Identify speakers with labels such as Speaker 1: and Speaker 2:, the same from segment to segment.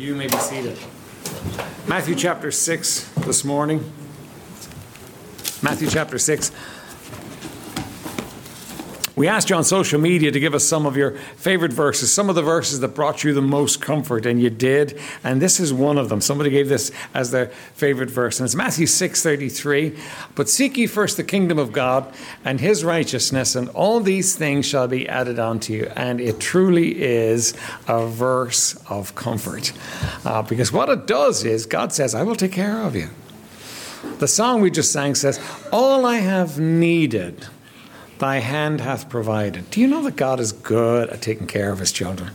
Speaker 1: You may be seated. Matthew chapter 6 this morning. Matthew chapter 6. We asked you on social media to give us some of your favorite verses, some of the verses that brought you the most comfort, and you did. And this is one of them. Somebody gave this as their favorite verse, and it's Matthew 6:33. But seek ye first the kingdom of God and his righteousness, and all these things shall be added unto you. And it truly is a verse of comfort. Uh, because what it does is God says, I will take care of you. The song we just sang says, All I have needed thy hand hath provided. Do you know that God is good at taking care of his children?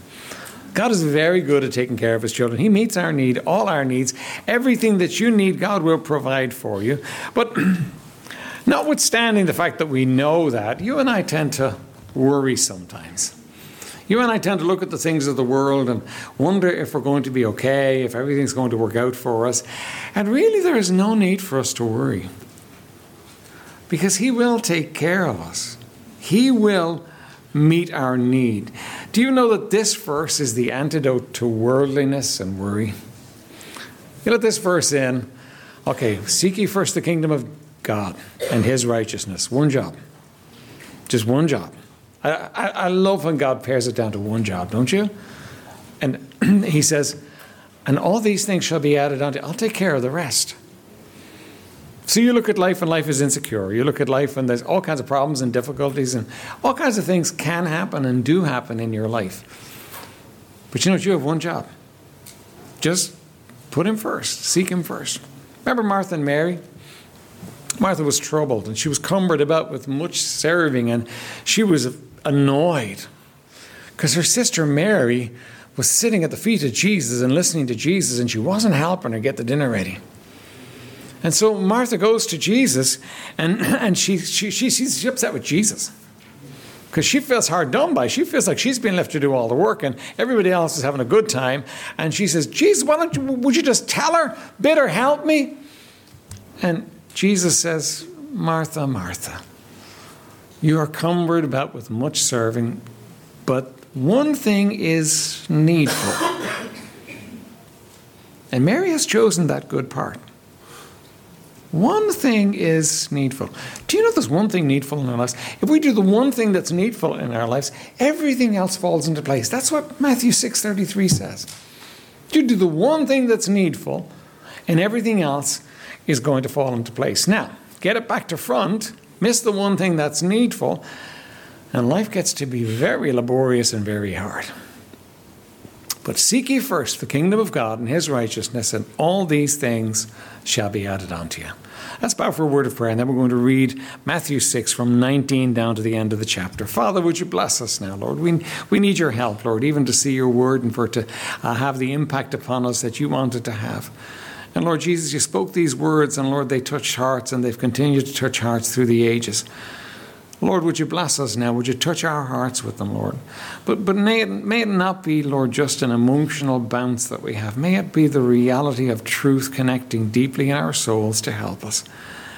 Speaker 1: God is very good at taking care of his children. He meets our need, all our needs. Everything that you need, God will provide for you. But notwithstanding the fact that we know that, you and I tend to worry sometimes. You and I tend to look at the things of the world and wonder if we're going to be okay, if everything's going to work out for us. And really, there is no need for us to worry because He will take care of us. He will meet our need. Do you know that this verse is the antidote to worldliness and worry? You let this verse in. Okay, seek ye first the kingdom of God and His righteousness. One job. Just one job. I, I, I love when God pares it down to one job, don't you? And He says, and all these things shall be added unto. I'll take care of the rest. So you look at life and life is insecure. You look at life and there's all kinds of problems and difficulties and all kinds of things can happen and do happen in your life. But you know what? You have one job. Just put him first, seek him first. Remember Martha and Mary? Martha was troubled and she was cumbered about with much serving and she was annoyed because her sister Mary was sitting at the feet of Jesus and listening to Jesus and she wasn't helping her get the dinner ready. And so Martha goes to Jesus and, and she, she, she, she's upset with Jesus because she feels hard done by. She feels like she's being left to do all the work and everybody else is having a good time. And she says, Jesus, why don't you, would you just tell her, bid her help me? And Jesus says, Martha, Martha, you are cumbered about with much serving, but one thing is needful. And Mary has chosen that good part. One thing is needful. Do you know there's one thing needful in our lives? If we do the one thing that's needful in our lives, everything else falls into place. That's what Matthew 6:33 says. You do the one thing that's needful, and everything else is going to fall into place. Now, get it back to front, miss the one thing that's needful, and life gets to be very laborious and very hard. But seek ye first the kingdom of God and his righteousness, and all these things shall be added unto you. Let's bow for a word of prayer, and then we're going to read Matthew 6 from 19 down to the end of the chapter. Father, would you bless us now, Lord? We, we need your help, Lord, even to see your word and for it to uh, have the impact upon us that you wanted to have. And Lord Jesus, you spoke these words, and Lord, they touched hearts, and they've continued to touch hearts through the ages. Lord, would you bless us now? Would you touch our hearts with them, Lord? But, but may, it, may it not be, Lord, just an emotional bounce that we have. May it be the reality of truth connecting deeply in our souls to help us.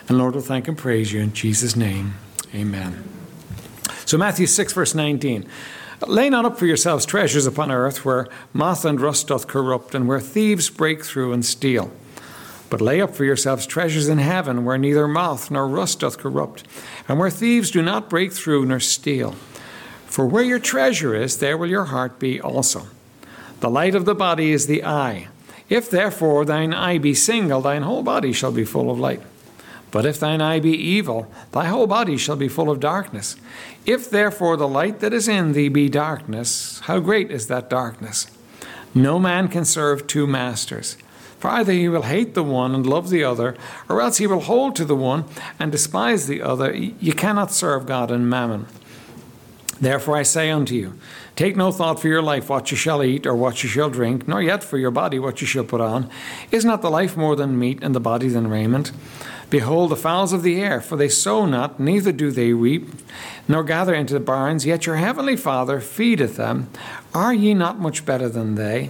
Speaker 1: And Lord, we'll thank and praise you in Jesus' name. Amen. So, Matthew 6, verse 19. Lay not up for yourselves treasures upon earth where moth and rust doth corrupt, and where thieves break through and steal. But lay up for yourselves treasures in heaven, where neither moth nor rust doth corrupt, and where thieves do not break through nor steal. For where your treasure is, there will your heart be also. The light of the body is the eye. If therefore thine eye be single, thine whole body shall be full of light. But if thine eye be evil, thy whole body shall be full of darkness. If therefore the light that is in thee be darkness, how great is that darkness? No man can serve two masters. For either he will hate the one and love the other, or else he will hold to the one and despise the other. You cannot serve God and mammon. Therefore I say unto you, Take no thought for your life, what you shall eat, or what you shall drink, nor yet for your body, what you shall put on. Is not the life more than meat, and the body than raiment? Behold the fowls of the air, for they sow not, neither do they reap, nor gather into the barns, yet your heavenly Father feedeth them. Are ye not much better than they?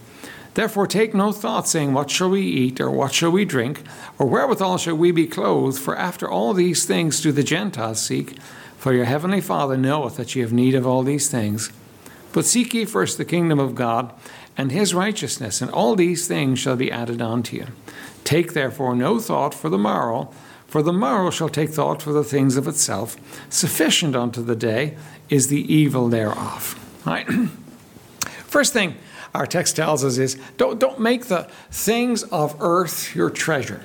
Speaker 1: Therefore take no thought, saying, What shall we eat, or what shall we drink, or wherewithal shall we be clothed? For after all these things do the Gentiles seek. For your heavenly Father knoweth that ye have need of all these things. But seek ye first the kingdom of God and his righteousness, and all these things shall be added unto you. Take therefore no thought for the morrow, for the morrow shall take thought for the things of itself. Sufficient unto the day is the evil thereof. All right. First thing our text tells us is don't, don't make the things of earth your treasure.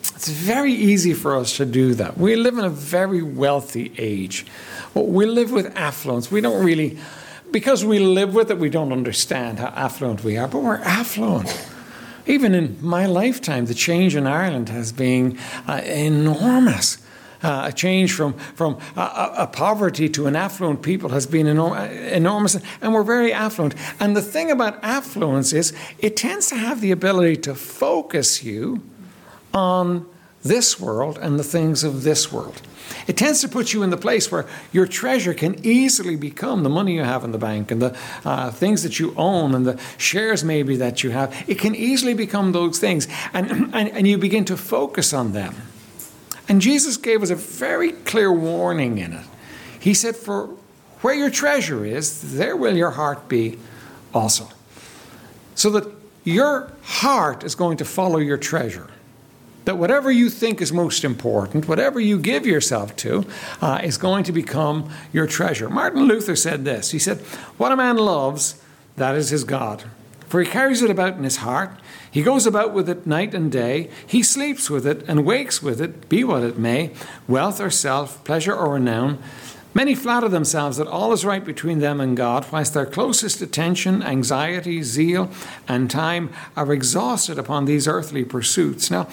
Speaker 1: It's very easy for us to do that. We live in a very wealthy age. We live with affluence. We don't really, because we live with it, we don't understand how affluent we are, but we're affluent. Even in my lifetime, the change in Ireland has been uh, enormous. Uh, a change from, from a, a, poverty to an affluent people has been enor- enormous, and we're very affluent. And the thing about affluence is it tends to have the ability to focus you on this world and the things of this world. It tends to put you in the place where your treasure can easily become the money you have in the bank and the uh, things that you own and the shares maybe that you have. It can easily become those things, and, and, and you begin to focus on them. And Jesus gave us a very clear warning in it. He said, For where your treasure is, there will your heart be also. So that your heart is going to follow your treasure. That whatever you think is most important, whatever you give yourself to, uh, is going to become your treasure. Martin Luther said this He said, What a man loves, that is his God. For he carries it about in his heart he goes about with it night and day. He sleeps with it and wakes with it, be what it may, wealth or self, pleasure or renown. Many flatter themselves that all is right between them and God, whilst their closest attention, anxiety, zeal, and time are exhausted upon these earthly pursuits. Now,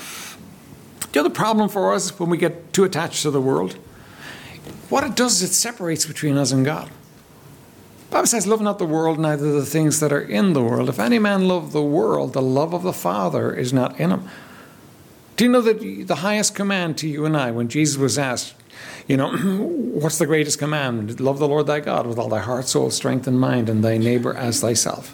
Speaker 1: the other problem for us when we get too attached to the world, what it does is it separates between us and God. Bible says, Love not the world, neither the things that are in the world. If any man love the world, the love of the Father is not in him. Do you know that the highest command to you and I, when Jesus was asked, you know, what's the greatest command? Love the Lord thy God with all thy heart, soul, strength, and mind, and thy neighbor as thyself.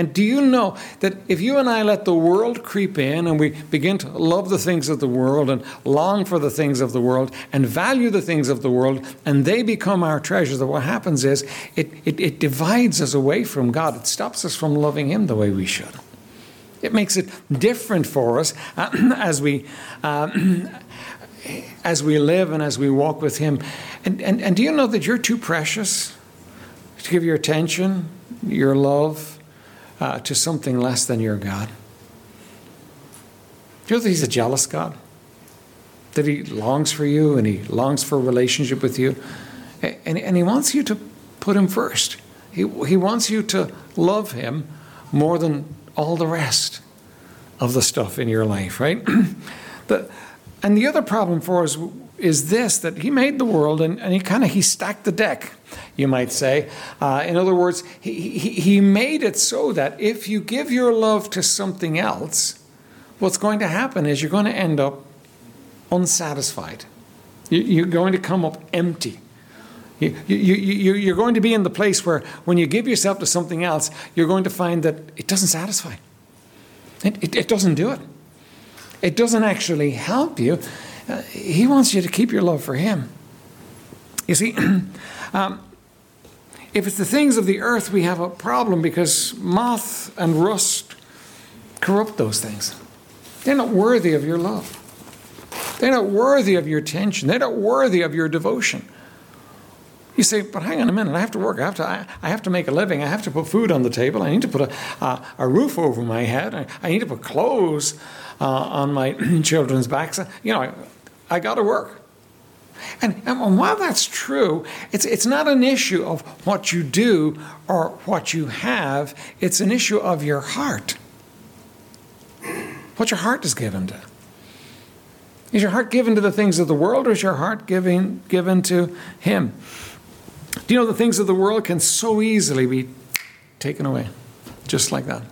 Speaker 1: And do you know that if you and I let the world creep in and we begin to love the things of the world and long for the things of the world and value the things of the world and they become our treasures, that what happens is it, it, it divides us away from God. It stops us from loving Him the way we should. It makes it different for us uh, as we. Uh, as we live and as we walk with Him. And, and, and do you know that you're too precious to give your attention, your love, uh, to something less than your God? Do you know that He's a jealous God? That He longs for you and He longs for a relationship with you. And, and He wants you to put Him first. He, he wants you to love Him more than all the rest of the stuff in your life, right? the, and the other problem for us is this that he made the world and, and he kind of he stacked the deck you might say. Uh, in other words he, he, he made it so that if you give your love to something else what's going to happen is you're going to end up unsatisfied. You, are going to come up empty. You, you, you, you're going to be in the place where when you give yourself to something else you're going to find that it doesn't satisfy. It, it doesn't do it. It doesn't actually help you uh, he wants you to keep your love for Him. You see, um, if it's the things of the earth, we have a problem because moth and rust corrupt those things. They're not worthy of your love. They're not worthy of your attention. They're not worthy of your devotion. You say, but hang on a minute, I have to work. I have to, I, I have to make a living. I have to put food on the table. I need to put a, uh, a roof over my head. I, I need to put clothes uh, on my children's backs. You know, I got to work. And, and while that's true, it's, it's not an issue of what you do or what you have, it's an issue of your heart. what your heart is given to. Is your heart given to the things of the world or is your heart giving, given to Him? Do you know the things of the world can so easily be taken away? Just like that.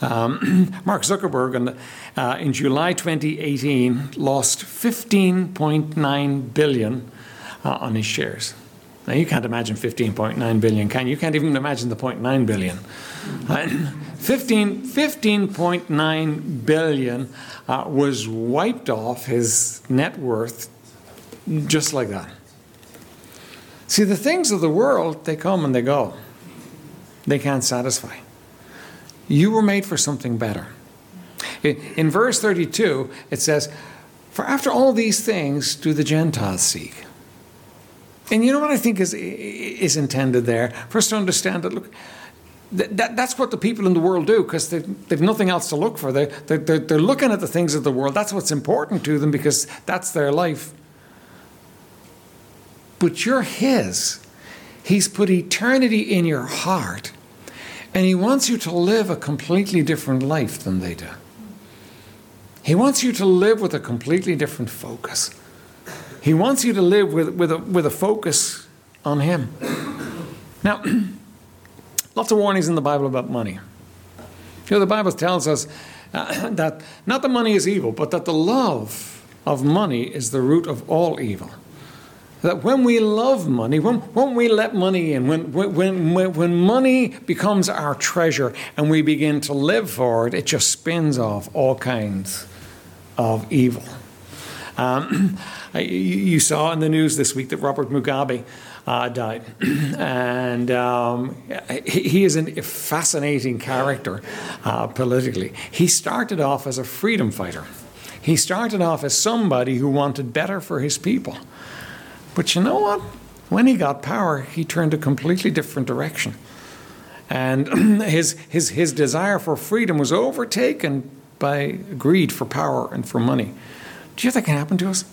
Speaker 1: Um, Mark Zuckerberg in, uh, in July 2018 lost 15.9 billion uh, on his shares. Now you can't imagine 15.9 billion, can you? You can't even imagine the 0.9 billion. Uh, 15, 15.9 billion uh, was wiped off his net worth just like that. See, the things of the world, they come and they go. They can't satisfy. You were made for something better. In verse 32, it says, For after all these things do the Gentiles seek. And you know what I think is, is intended there? Us to understand that, look, that, that's what the people in the world do because they've, they've nothing else to look for. They, they're, they're, they're looking at the things of the world. That's what's important to them because that's their life. But you're His. He's put eternity in your heart, and He wants you to live a completely different life than they do. He wants you to live with a completely different focus. He wants you to live with, with, a, with a focus on Him. Now, lots of warnings in the Bible about money. You know, the Bible tells us uh, that not the money is evil, but that the love of money is the root of all evil. That when we love money, when, when we let money in, when, when, when, when money becomes our treasure and we begin to live for it, it just spins off all kinds of evil. Um, you saw in the news this week that Robert Mugabe uh, died. and um, he is a fascinating character uh, politically. He started off as a freedom fighter, he started off as somebody who wanted better for his people. But you know what? When he got power, he turned a completely different direction. And his, his, his desire for freedom was overtaken by greed for power and for money. Do you think that can happen to us?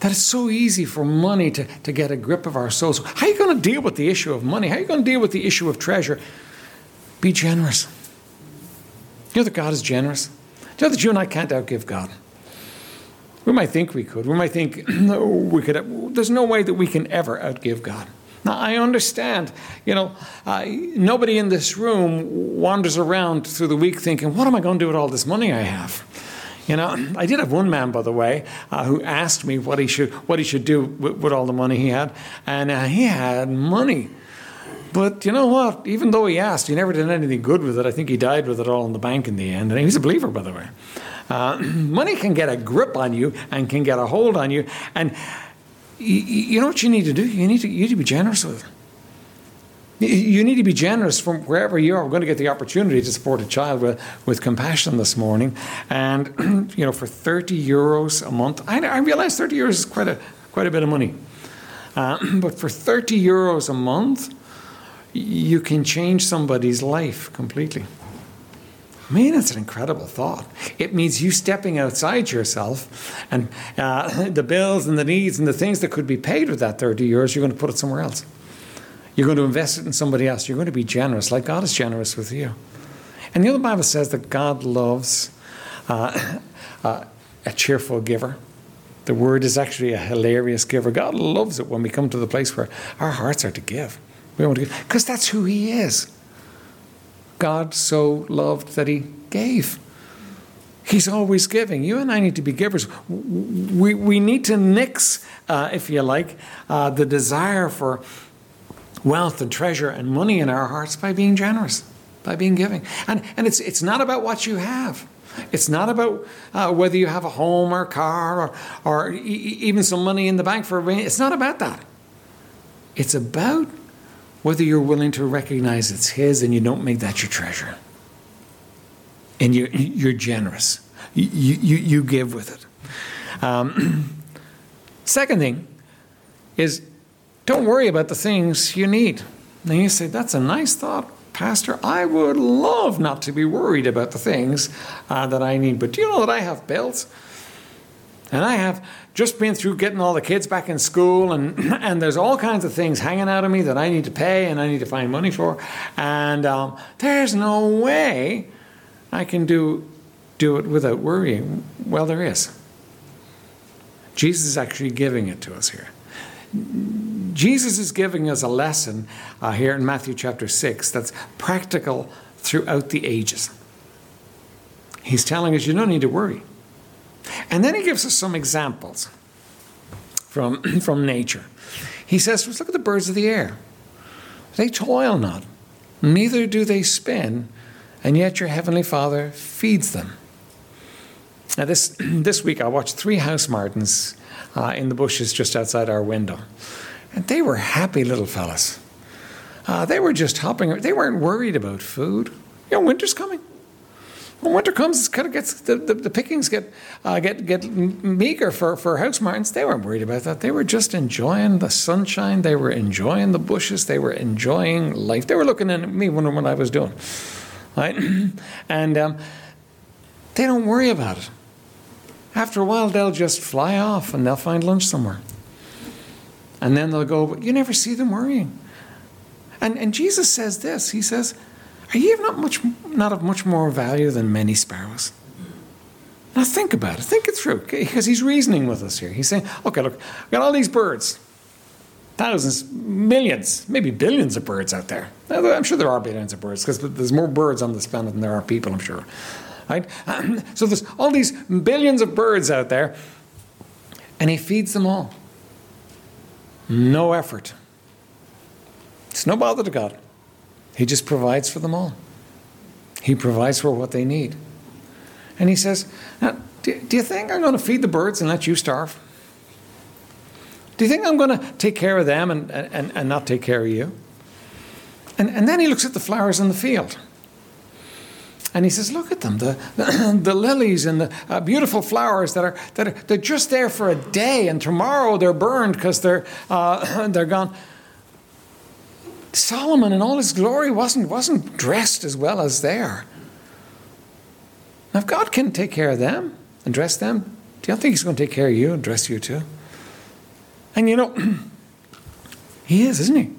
Speaker 1: That it's so easy for money to, to get a grip of our souls. How are you going to deal with the issue of money? How are you going to deal with the issue of treasure? Be generous. Do You know that God is generous? Do you know that you and I can't outgive God? We might think we could. We might think we could. There's no way that we can ever outgive God. Now, I understand, you know, uh, nobody in this room wanders around through the week thinking, what am I going to do with all this money I have? You know, I did have one man, by the way, uh, who asked me what he should what he should do with, with all the money he had, and uh, he had money. But you know what? Even though he asked, he never did anything good with it. I think he died with it all in the bank in the end. And he was a believer, by the way. Uh, money can get a grip on you and can get a hold on you. And you, you know what you need to do? You need to, you need to be generous with it. You need to be generous from wherever you are. We're going to get the opportunity to support a child with, with compassion this morning. And, you know, for 30 euros a month, I, I realize 30 euros is quite a, quite a bit of money. Uh, but for 30 euros a month, you can change somebody's life completely. I mean, it's an incredible thought. It means you stepping outside yourself and uh, the bills and the needs and the things that could be paid with that 30 euros, you're going to put it somewhere else. You're going to invest it in somebody else. You're going to be generous, like God is generous with you. And the other Bible says that God loves uh, uh, a cheerful giver. The word is actually a hilarious giver. God loves it when we come to the place where our hearts are to give. We want to give because that's who He is. God so loved that He gave. He's always giving. You and I need to be givers. We, we need to nix, uh, if you like, uh, the desire for wealth and treasure and money in our hearts by being generous, by being giving. And, and it's, it's not about what you have. It's not about uh, whether you have a home or a car or, or e- even some money in the bank for a It's not about that. It's about whether you're willing to recognize it's His and you don't make that your treasure. And you're, you're generous. You, you, you give with it. Um, second thing is don't worry about the things you need. And you say, That's a nice thought, Pastor. I would love not to be worried about the things uh, that I need. But do you know that I have bills? And I have just been through getting all the kids back in school, and, and there's all kinds of things hanging out of me that I need to pay and I need to find money for. And um, there's no way I can do do it without worrying? Well, there is. Jesus is actually giving it to us here. Jesus is giving us a lesson uh, here in Matthew chapter 6 that's practical throughout the ages. He's telling us you don't need to worry. And then he gives us some examples from, from nature. He says, Look at the birds of the air. They toil not, neither do they spin, and yet your heavenly Father feeds them. Now, this, this week I watched three house martins uh, in the bushes just outside our window. And they were happy little fellas. Uh, they were just hopping, they weren't worried about food. You know, winter's coming. When winter comes, it kind of gets the, the, the pickings get uh, get get meager for, for house martins. They weren't worried about that. They were just enjoying the sunshine. They were enjoying the bushes. They were enjoying life. They were looking at me wondering what I was doing, right? and um, they don't worry about it. After a while, they'll just fly off and they'll find lunch somewhere. And then they'll go, but you never see them worrying. And, and Jesus says this He says, Are you not, much, not of much more value than many sparrows? Now think about it. Think it through. Because he's reasoning with us here. He's saying, okay, look, I've got all these birds. Thousands, millions, maybe billions of birds out there. I'm sure there are billions of birds because there's more birds on this planet than there are people, I'm sure. Right? So there's all these billions of birds out there, and he feeds them all. No effort. It's no bother to God. He just provides for them all. He provides for what they need. And he says, do, do you think I'm going to feed the birds and let you starve? Do you think I'm going to take care of them and, and, and not take care of you? And, and then he looks at the flowers in the field. And he says, Look at them, the, the, the lilies and the uh, beautiful flowers that are, that are they're just there for a day, and tomorrow they're burned because they're, uh, they're gone. Solomon in all his glory wasn't, wasn't dressed as well as they are. Now, if God can take care of them and dress them, do you think He's going to take care of you and dress you too? And you know, He is, isn't He?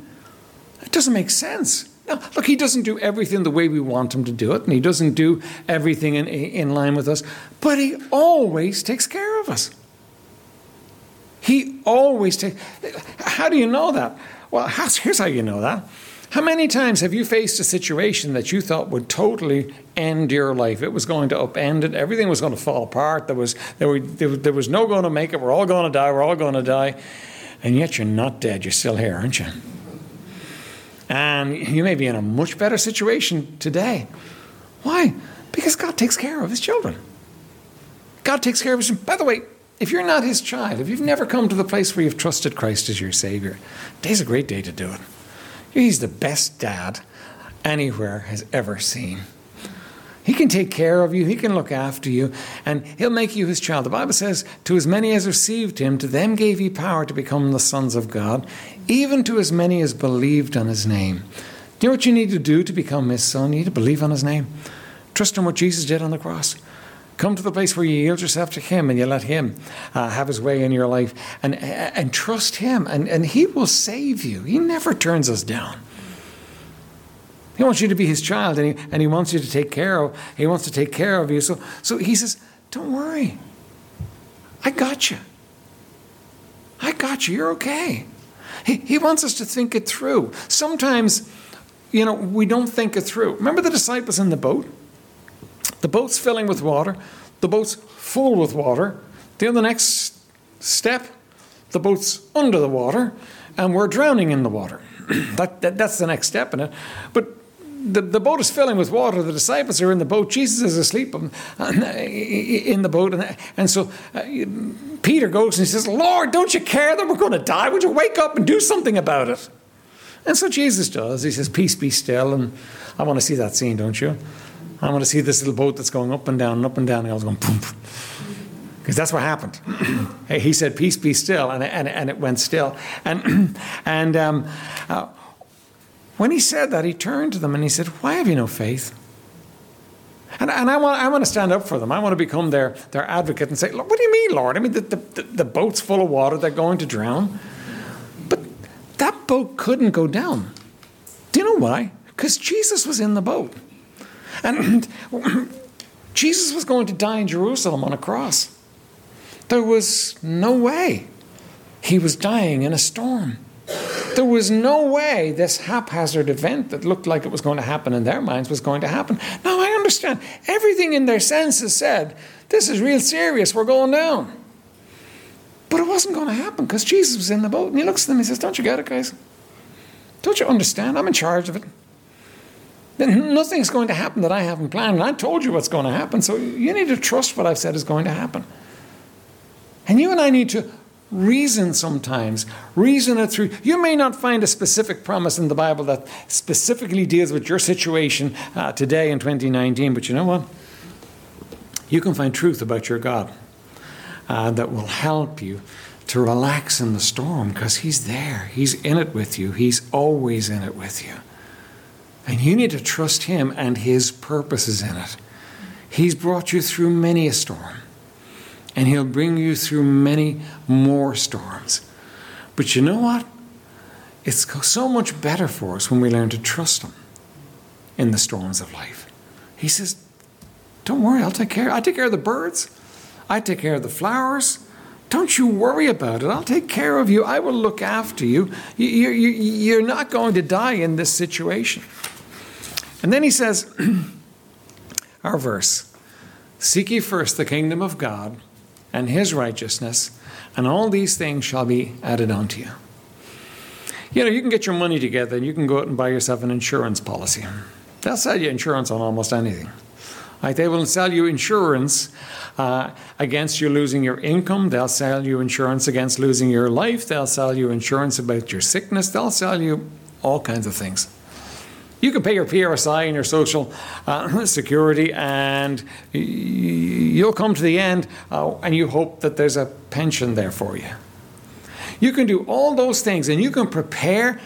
Speaker 1: It doesn't make sense. Now, look, he doesn't do everything the way we want him to do it, and he doesn't do everything in, in line with us, but he always takes care of us. He always takes. How do you know that? Well, here's how you know that. How many times have you faced a situation that you thought would totally end your life? It was going to upend it. Everything was going to fall apart. There was, there, were, there, there was no going to make it. We're all going to die. We're all going to die. And yet you're not dead. You're still here, aren't you? And you may be in a much better situation today. Why? Because God takes care of his children. God takes care of his By the way, if you're not his child, if you've never come to the place where you've trusted Christ as your Savior, today's a great day to do it. He's the best dad anywhere has ever seen. He can take care of you, He can look after you, and He'll make you His child. The Bible says, To as many as received Him, to them gave He power to become the sons of God, even to as many as believed on His name. Do you know what you need to do to become His son? You need to believe on His name. Trust in what Jesus did on the cross. Come to the place where you yield yourself to Him and you let Him uh, have His way in your life and, and trust Him, and, and He will save you. He never turns us down. He wants you to be his child and he, and he wants you to take care of he wants to take care of you. So so he says, Don't worry. I got you. I got you. You're okay. He, he wants us to think it through. Sometimes, you know, we don't think it through. Remember the disciples in the boat? The boat's filling with water. The boat's full with water. Then the next step, the boat's under the water, and we're drowning in the water. that, that, that's the next step in it. But the, the boat is filling with water. The disciples are in the boat. Jesus is asleep in the boat. And, and so uh, Peter goes and he says, Lord, don't you care that we're going to die? Would you wake up and do something about it? And so Jesus does. He says, Peace be still. And I want to see that scene, don't you? I want to see this little boat that's going up and down and up and down. And I was going, boom. Because that's what happened. he said, Peace be still. And, and, and it went still. And, and um, uh, when he said that, he turned to them and he said, Why have you no faith? And, and I, want, I want to stand up for them. I want to become their, their advocate and say, What do you mean, Lord? I mean, the, the, the boat's full of water, they're going to drown. But that boat couldn't go down. Do you know why? Because Jesus was in the boat. And Jesus was going to die in Jerusalem on a cross. There was no way he was dying in a storm. There was no way this haphazard event that looked like it was going to happen in their minds was going to happen. Now, I understand. Everything in their senses said, this is real serious, we're going down. But it wasn't going to happen because Jesus was in the boat. And he looks at them and he says, Don't you get it, guys? Don't you understand? I'm in charge of it. Then nothing's going to happen that I haven't planned. And I told you what's going to happen. So you need to trust what I've said is going to happen. And you and I need to reason sometimes, reason it through. You may not find a specific promise in the Bible that specifically deals with your situation uh, today in 2019, but you know what? You can find truth about your God uh, that will help you to relax in the storm because He's there. He's in it with you, He's always in it with you. And you need to trust Him and His purposes in it. He's brought you through many a storm and He'll bring you through many more storms. But you know what? It's so much better for us when we learn to trust Him in the storms of life. He says, Don't worry, I'll take care. I take care of the birds, I take care of the flowers. Don't you worry about it. I'll take care of you. I will look after you. You're not going to die in this situation. And then he says, our verse Seek ye first the kingdom of God and his righteousness, and all these things shall be added unto you. You know, you can get your money together and you can go out and buy yourself an insurance policy. They'll sell you insurance on almost anything. Like they will sell you insurance uh, against you losing your income. They'll sell you insurance against losing your life. They'll sell you insurance about your sickness. They'll sell you all kinds of things. You can pay your PRSI and your social uh, security, and you'll come to the end, uh, and you hope that there's a pension there for you. You can do all those things, and you can prepare,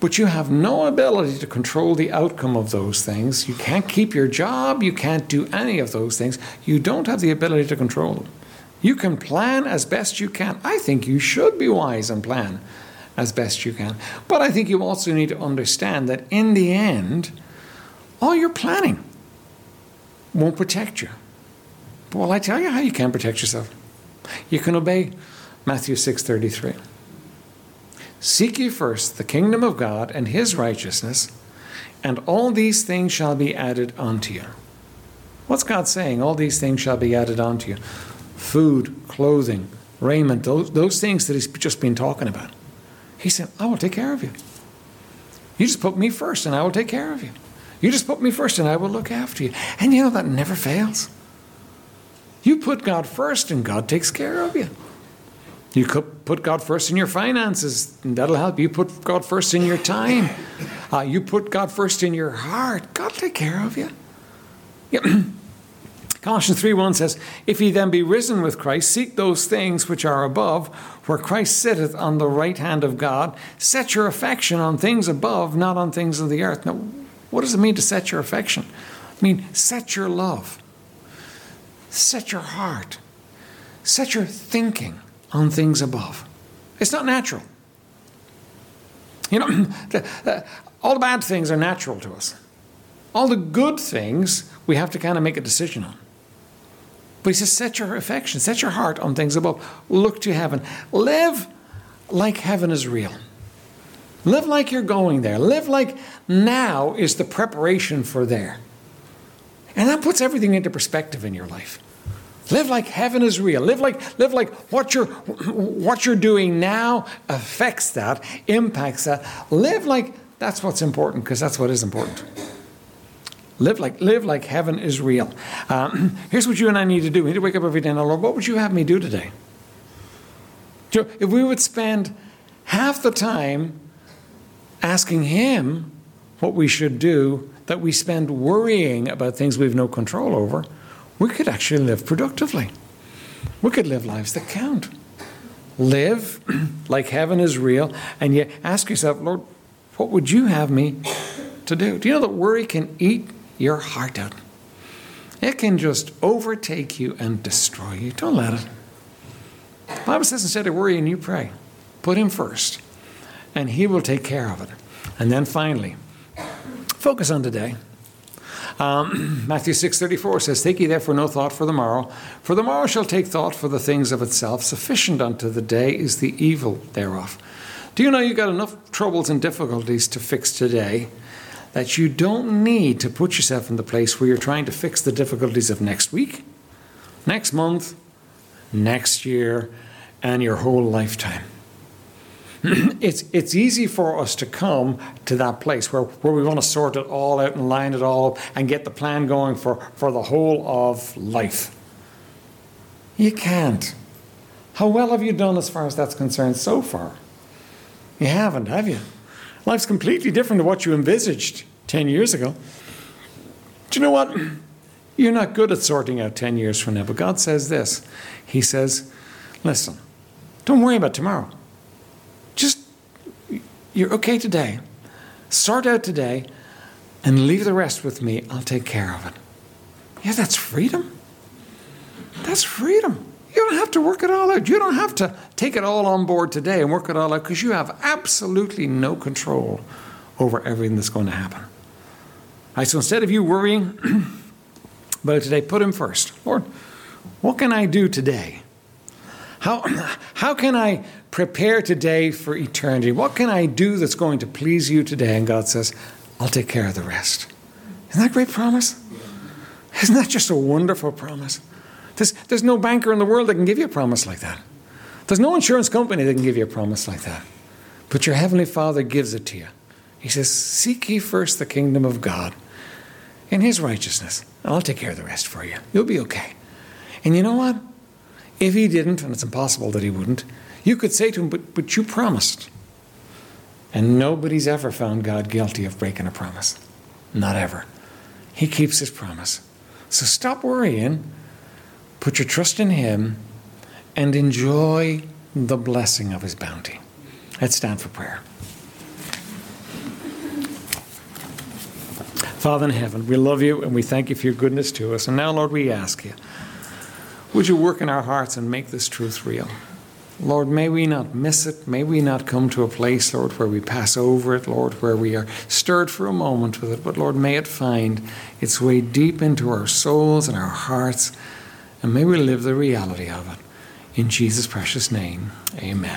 Speaker 1: but you have no ability to control the outcome of those things. You can't keep your job, you can't do any of those things. You don't have the ability to control them. You can plan as best you can. I think you should be wise and plan as best you can. But I think you also need to understand that in the end, all your planning won't protect you. But well, I tell you how you can protect yourself. You can obey Matthew 6:33. Seek ye first the kingdom of God and his righteousness, and all these things shall be added unto you. What's God saying? All these things shall be added unto you. Food, clothing, raiment, those, those things that he's just been talking about. He said, I will take care of you. You just put me first and I will take care of you. You just put me first and I will look after you. And you know that never fails. You put God first and God takes care of you. You put God first in your finances, and that'll help. You put God first in your time. Uh, you put God first in your heart. God take care of you. Yeah. Colossians 3 1 says, If ye then be risen with Christ, seek those things which are above, where Christ sitteth on the right hand of God. Set your affection on things above, not on things of the earth. Now, what does it mean to set your affection? I mean, set your love, set your heart, set your thinking on things above. It's not natural. You know, all the bad things are natural to us. All the good things we have to kind of make a decision on. But he says, set your affection, set your heart on things above. Look to heaven. Live like heaven is real. Live like you're going there. Live like now is the preparation for there. And that puts everything into perspective in your life. Live like heaven is real. Live like live like what you're what you're doing now affects that, impacts that. Live like that's what's important because that's what is important. Live like, live like heaven is real. Um, here's what you and I need to do. We need to wake up every day and, Lord, what would you have me do today? If we would spend half the time asking Him what we should do, that we spend worrying about things we've no control over, we could actually live productively. We could live lives that count. Live like heaven is real, and yet ask yourself, Lord, what would you have me to do? Do you know that worry can eat your heart out. It can just overtake you and destroy you. Don't let it. The Bible says instead of worrying, you pray. Put Him first, and He will take care of it. And then finally, focus on today. Um, Matthew 6.34 says, Take ye therefore no thought for the morrow, for the morrow shall take thought for the things of itself. Sufficient unto the day is the evil thereof. Do you know you've got enough troubles and difficulties to fix today that you don't need to put yourself in the place where you're trying to fix the difficulties of next week, next month, next year, and your whole lifetime? it's it's easy for us to come to that place where, where we want to sort it all out and line it all up and get the plan going for, for the whole of life. You can't. How well have you done as far as that's concerned so far? You haven't, have you? Life's completely different to what you envisaged 10 years ago. Do you know what? You're not good at sorting out 10 years from now, but God says this He says, listen, don't worry about tomorrow Just, you're okay today. Start out today and leave the rest with me. I'll take care of it. Yeah, that's freedom. That's freedom. You don't have to work it all out. You don't have to take it all on board today and work it all out because you have absolutely no control over everything that's going to happen. Right, so instead of you worrying about today, put Him first. Lord, what can I do today? How, how can I prepare today for eternity. What can I do that's going to please you today? And God says, I'll take care of the rest. Isn't that a great promise? Isn't that just a wonderful promise? There's, there's no banker in the world that can give you a promise like that. There's no insurance company that can give you a promise like that. But your Heavenly Father gives it to you. He says, Seek ye first the kingdom of God and His righteousness, and I'll take care of the rest for you. You'll be okay. And you know what? If He didn't, and it's impossible that He wouldn't, you could say to him, but, but you promised. And nobody's ever found God guilty of breaking a promise. Not ever. He keeps his promise. So stop worrying, put your trust in him, and enjoy the blessing of his bounty. Let's stand for prayer. Father in heaven, we love you and we thank you for your goodness to us. And now, Lord, we ask you, would you work in our hearts and make this truth real? Lord, may we not miss it. May we not come to a place, Lord, where we pass over it, Lord, where we are stirred for a moment with it. But Lord, may it find its way deep into our souls and our hearts, and may we live the reality of it. In Jesus' precious name, amen.